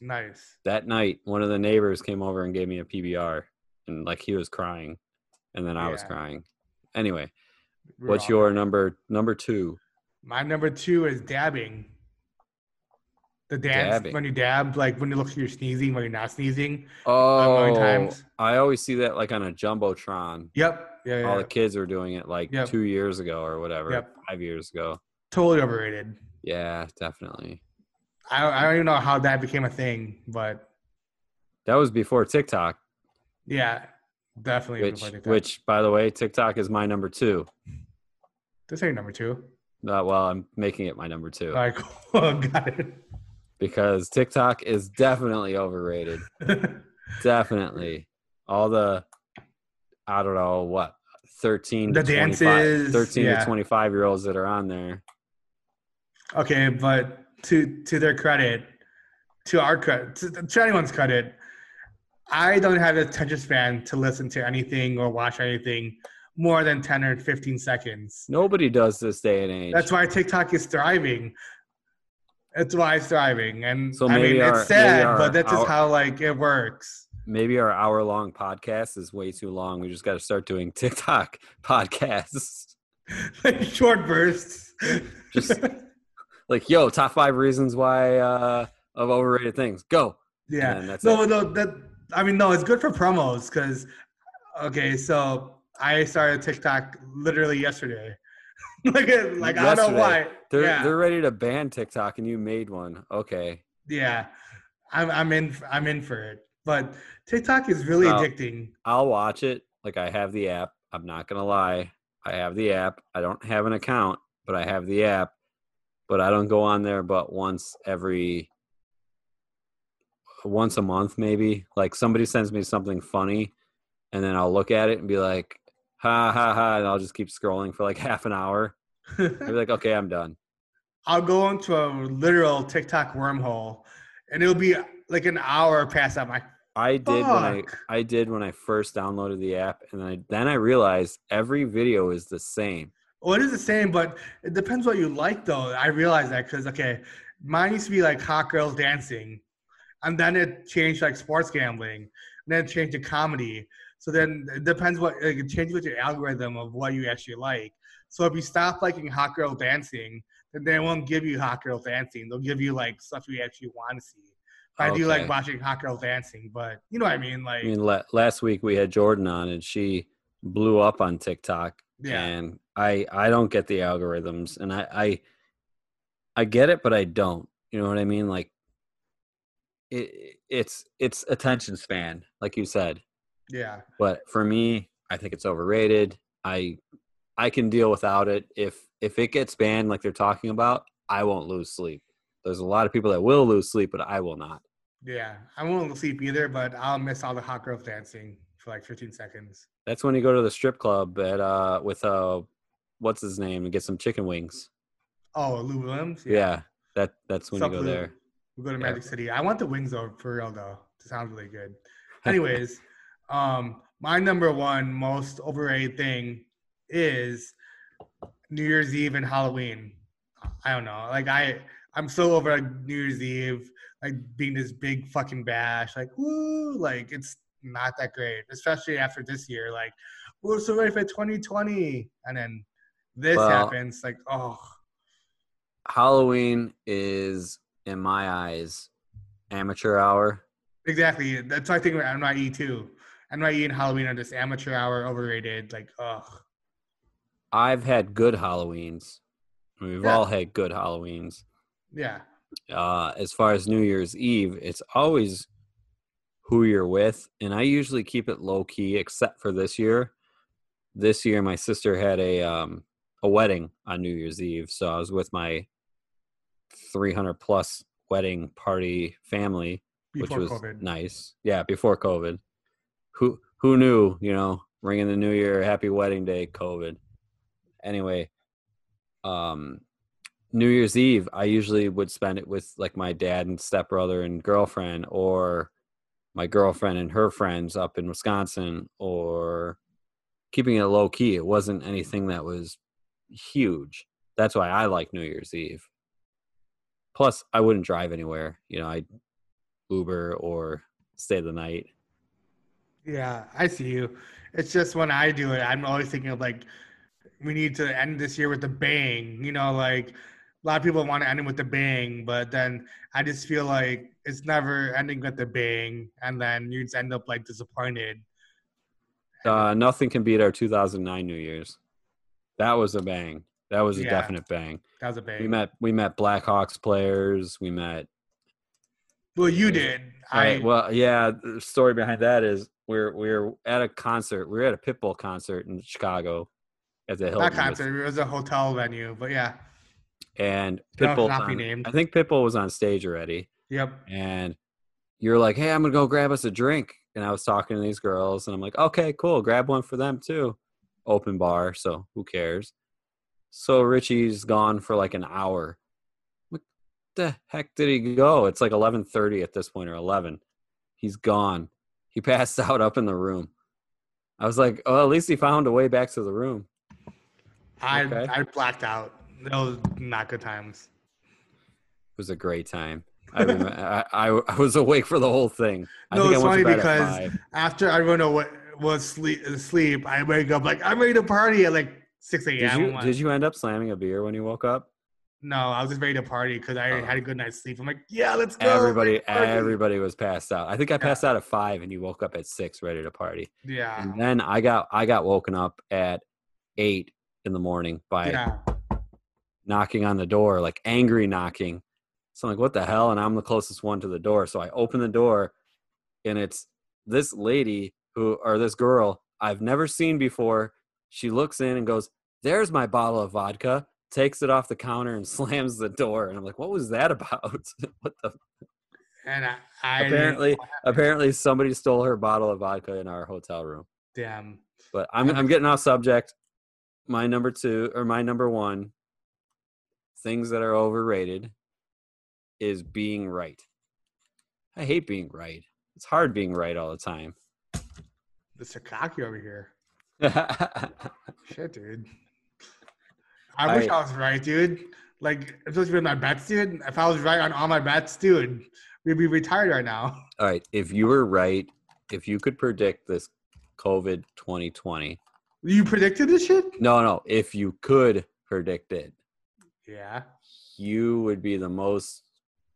Nice. that night one of the neighbors came over and gave me a pbr and like he was crying and then i was crying anyway We're what's your right. number number two My number two is dabbing. The dance Dabbing. when you dab, like when you look like you're sneezing when you're not sneezing. Oh, i always see that like on a jumbotron Yep. Yeah. yeah, all yeah. the kids were doing it like Yep. two years ago or whatever Yep. five years ago Totally overrated. yeah definitely I, I don't even know how that became a thing, but that was before tiktok yeah, definitely. which before TikTok. which by the way tiktok is my number two this ain't number two. uh, well i'm making it my number two All right, cool. got it. because tiktok is definitely overrated Definitely. All the I don't know what 13 The to 25, dances, 13 yeah. to 25 year olds that are on there. okay, but to to their credit, to our credit, to, to anyone's credit, I don't have the attention span to listen to anything or watch anything more than 10 or 15 seconds. Nobody does this day and age. That's why TikTok is thriving. That's why it's thriving. And So I mean, our- it's sad, our- but that's just our- how like it works. Maybe our hour long podcast is way too long. We just got to start doing TikTok podcasts. like short bursts. Just- Like, yo, top five reasons why uh, of overrated things. Go. yeah. No, it. no, that I mean, no, it's good for promos because okay, so I started TikTok literally yesterday. like, it- like I don't know why. They're yeah, they're ready to ban TikTok, and you made one. Okay. yeah, I'm I'm in I'm in for it. But TikTok is really Well, addicting. I'll watch it, Like I have the app. I'm not gonna lie. I have the app. I don't have an account, but I have the app. But I don't go on there but once every once a month maybe. Like somebody sends me something funny and then I'll look at it and be like, ha ha ha, and I'll just keep scrolling for like half an hour. I'll be like, okay, I'm done. I'll go into a literal TikTok wormhole, and it'll be like an hour past that. My I did when I I did when I first downloaded the app, and then I, then I realized every video is the same. Well, it is the same, but it depends what you like, though. I realize that because okay, mine used to be like hot girls dancing, and then it changed like sports gambling, and then it changed to comedy. So then it depends what like, it changes with your algorithm of what you actually like. So if you stop liking hot girl dancing, then they won't give you hot girl dancing. They'll give you like stuff you actually want to see. I do like watching hot girl dancing, but you know what I mean. Like, I mean, la- last week we had Jordan on, and she blew up on TikTok. yeah, And I I don't get the algorithms, and I I I get it, but I don't. You know what I mean? Like it it's it's attention span, like you said. yeah, But for me, I think it's overrated. I I can deal without it. If if it gets banned like they're talking about, I won't lose sleep. There's a lot of people that will lose sleep, but I will not. yeah. I won't sleep either, but I'll miss all the hot girls dancing for like 15 seconds. That's when you go to the strip club at uh with uh what's his name and get some chicken wings. Oh, Lou Williams. Yeah, that that's when Sup, you go Lou? there. We go to Yeah. Magic City. I want the wings though, for real though. It sounds really good. Anyways, um, my number one most overrated thing is New Year's Eve and Halloween. I don't know. Like I, I'm so over like, New Year's Eve, like being this big fucking bash. Like woo, like it's not that great, especially after this year. Like we're so ready for 2020, and then this Well- happens. Like oh, Halloween is in my eyes amateur hour. Exactly. That's what I think about NYE too. NYE and Halloween are just amateur hour overrated. Like, oh I've had good Halloweens. We've Yeah. all had good Halloweens. Yeah. uh, as far as New Year's Eve, it's always who you're with, and I usually keep it low key, except for this year. This year, my sister had a um, a wedding on New Year's Eve, so I was with my 300 plus wedding party family, Before which was COVID. nice. Yeah, before COVID. Who who knew? You know, ringing the New Year, happy wedding day, COVID. Anyway, um, New Year's Eve, I usually would spend it with like my dad and stepbrother and girlfriend, or my girlfriend and her friends up in Wisconsin, or keeping it low key. It wasn't anything that was huge. That's why I like New Year's Eve. Plus, I wouldn't drive anywhere. You know, I Uber or stay the night. Yeah, I see you. It's just when I do it, I'm always thinking of like, we need to end this year with a bang. You know, like a lot of people want to end it with a bang, but then I just feel like it's never ending with a bang, and then you just end up like disappointed. Uh, nothing can beat our 2009 New Year's. That was a bang. That was a Yeah. definite bang. That was a bang. We met we met Blackhawks players. We met. well, you did. I I, well, yeah. The story behind that is we're we're at a concert. We are at a Pitbull concert in Chicago at the Hilton. not concert. It was a hotel venue, but yeah. and Pitbull. not be named. I think Pitbull was on stage already, Yep. and you're like, "Hey, I'm gonna go grab us a drink." And I was talking to these girls, and I'm like, "Okay, cool. Grab one for them too." Open bar, so who cares? So Richie's gone for like an hour. What the heck did he go? It's like 11:30 at this point, or 11. He's gone. He passed out up in the room. I was like, "Oh, at least he found a way back to the room." I Okay. I blacked out. Those not good times. It was a great time. I, remember, I, I I was awake for the whole thing. I No, think I it's funny because after everyone know what was sleep, sleep, I wake up like I'm ready to party at like six a.m. Did you did you end up slamming a beer when you woke up? No, I was just ready to party because I Oh. had a good night's sleep. I'm like, yeah, let's go. Everybody let's everybody was passed out. I think I passed out at five, and you woke up at six, ready to party. Yeah. And then I got I got woken up at eight in the morning by Yeah. knocking on the door, like angry knocking. So I'm like, what the hell? And I'm the closest one to the door. So I open the door and it's this lady who or this girl. I've never seen before. She looks in and goes, "There's my bottle of vodka." Takes it off the counter and slams the door. And I'm like, "What was that about? what the?" And I, I Apparently, apparently somebody stole her bottle of vodka in our hotel room. damn. But I'm I'm getting off subject. My number two or my number one things that are overrated is being right. I hate being right. It's hard being right all the time. Mr. Cocky over here. Shit, dude. I wish I- I was right, dude. Like, especially with my bets, dude. If I was right on all my bets, dude, we'd be retired right now. All right, if you were right, if you could predict this COVID 2020. You predicted this shit? No, no, if you could predict it, Yeah. you would be the most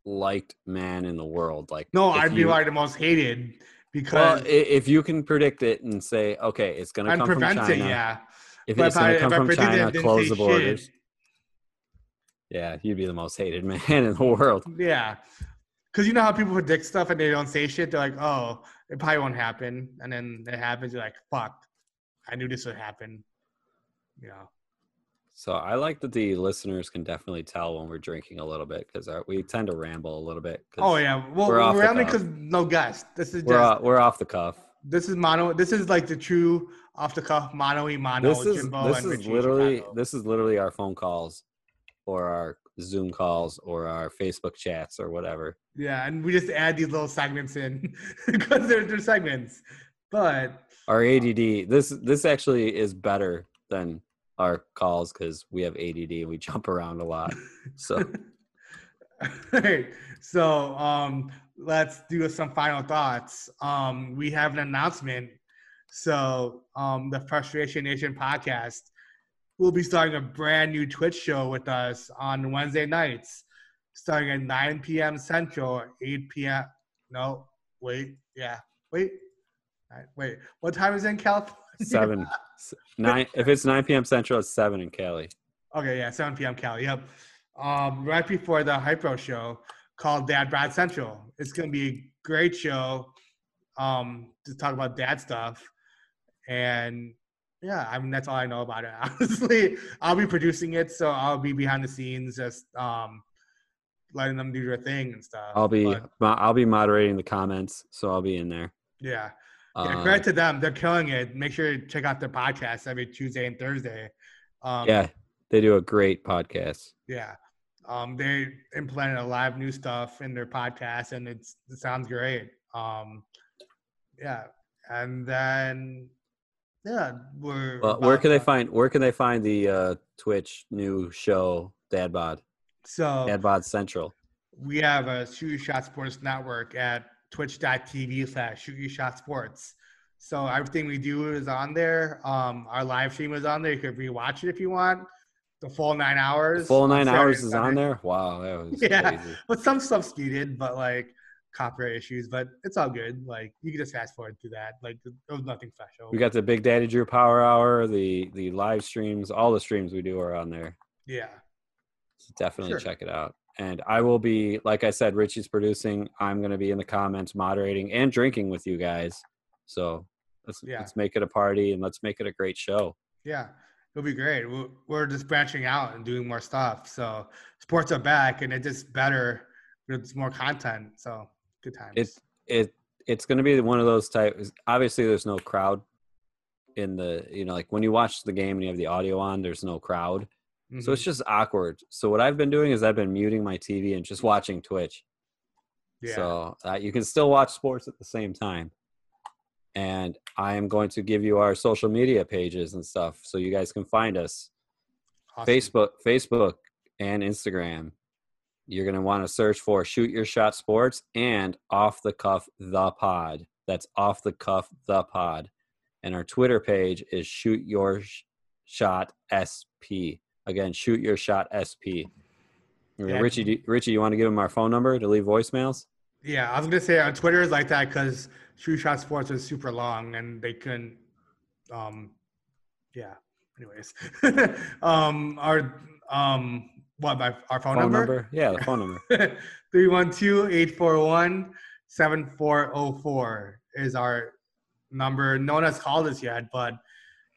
liked man in the world. Like No, I'd be like the most hated because i- if you can predict it and say, okay, it's going to come from China. it, yeah. If But it's going to come from China, close the shit- borders. Yeah, you'd be the most hated man in the world. Yeah. Because you know how people predict stuff and they don't say shit? They're like, oh, it probably won't happen. And then it happens. You're like, fuck, I knew this would happen. You know? So I like that the listeners can definitely tell when we're drinking a little bit because uh, we tend to ramble a little bit. Oh, yeah. Well, we're we're cuff. because no guest. This is we're just, off, we're off the cuff. this is mono. This is like the true off the cuff mono e mono. This is Jimbo this and is Richie literally Chicago. this is literally our phone calls, or our Zoom calls, or our Facebook chats, or whatever. Yeah. And we just add these little segments in because they're, they're segments. But Our ADD. This this actually is better than our calls because we have ADD and we jump around a lot. So Alright, so um, let's do some final thoughts. Um, we have an announcement. So um, the Frustration Nation podcast will be starting a brand new Twitch show with us on Wednesday nights, starting at 9 p.m. Central, 8 p.m. No, wait, yeah, wait, Alright, wait. What time is it in California? Seven, nine. If it's nine p.m. Central, it's seven in Cali. Okay, yeah, 7 p.m. Cali. Yep. Um, right before the Hypro show called Dad Bod Central. It's gonna be a great show um, to talk about dad stuff. And yeah, I mean that's all I know about it. Honestly, I'll be producing it, so I'll be behind the scenes, just um, letting them do their thing and stuff. I'll be But, I'll be moderating the comments, so I'll be in there. yeah. Yeah, Uh, credit to them. They're killing it. Make sure to check out their podcast every Tuesday and Thursday. Um, yeah, they do a great podcast. Yeah. Um, they implemented a lot of new stuff in their podcast and it's, it sounds great. Um, yeah. And then, yeah, we're. Well, where can they find where can they find the uh, Twitch new show Dad Bod So Dad Bod Central? we have a Shoot Shot Sports Network at twitch.tv slash Shoot Your Shot Sports. So everything we do is on there. Um, our live stream is on there. You could rewatch it if you want. The full nine hours. Full nine Saturday hours is on there. Wow, that was Yeah. crazy. But some stuff's muted, but like copyright issues, but it's all good. Like you can just fast forward through that. Like there was nothing special. We got the Big Daddy Drew Power Hour, the the live streams, all the streams we do are on there. yeah. So definitely Sure. check it out. And I will be, like I said, Richie's producing. I'm going to be in the comments, moderating and drinking with you guys. So let's Yeah. let's make it a party and let's make it a great show. Yeah. It'll be great. We're, we're just branching out and doing more stuff. So sports are back and it's just better. It's more content. So good times. It's it it's going to be one of those types. Obviously, there's no crowd in the you know like when you watch the game and you have the audio on, there's no crowd. So it's Mhm. just awkward. So what I've been doing is I've been muting my TV and just watching Twitch. yeah. So uh, you can still watch sports at the same time. And I am going to give you our social media pages and stuff so you guys can find us. Awesome. Facebook, Facebook, and Instagram. You're going to want to search for Shoot Your Shot Sports and Off the Cuff The Pod. That's Off the Cuff The Pod. And our Twitter page is Shoot Your Shot SP. Again, Shoot Your Shot SP. Yeah. Richie, do, Richie, you want to give them our phone number to leave voicemails? Yeah, I was gonna say on Twitter is like that because True Shot Sports is super long and they couldn't. Um, yeah. Anyways, um, our um, what my our phone, number? Yeah, the phone number. 312-841-7404 is our number. No one has called us yet, but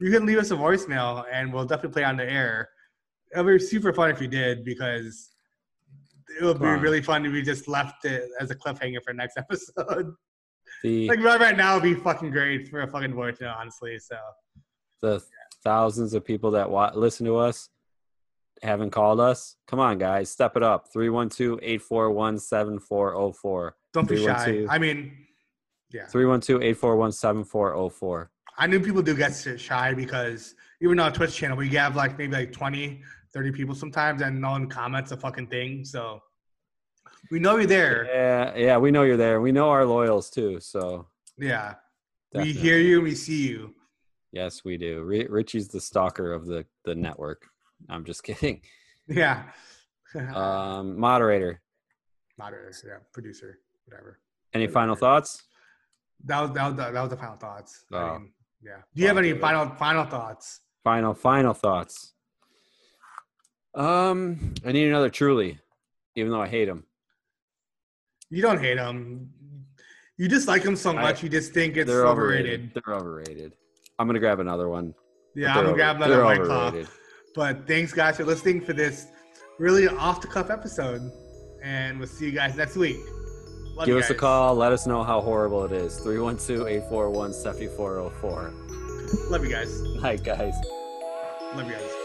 you can leave us a voicemail and we'll definitely play on the air. It'll be super fun if you did because it would be Fun. really fun if we just left it as a cliffhanger for next episode. The like right, right now would be fucking great for a fucking voicemail, honestly. So the thousands of people that wa- listen to us haven't called us. Come on, guys, step it up. 312-841-7404. don't be shy. I mean, yeah. 312-841-7404. I knew people do get shy because even on a Twitch channel, we have like maybe like 20, 30 people sometimes, and no one comments a fucking thing. So we know you're there. Yeah, yeah, we know you're there. We know our loyals too. So Yeah. definitely. We hear you, we see you. Yes, we do. Ri Richie's the stalker of the the network. I'm just kidding. Yeah. Um, moderator, Moderator, yeah, producer, whatever. any final thoughts? That was that was the, that was the final thoughts. I Oh. mean, yeah. Do you have any final final thoughts? Final final thoughts. Um, I need another truly, even though I hate him. You don't hate them. You just like them so I- much. you just think it's They're overrated. overrated. They're overrated. I'm gonna grab another one. Yeah, I'm gonna grab another white claw. But thanks, guys, for listening for this really off the cuff episode. And we'll see you guys next week. Love Give us a call. Let us know how horrible it is. 312-841-7404. Love you guys. Hi, guys. Love you guys.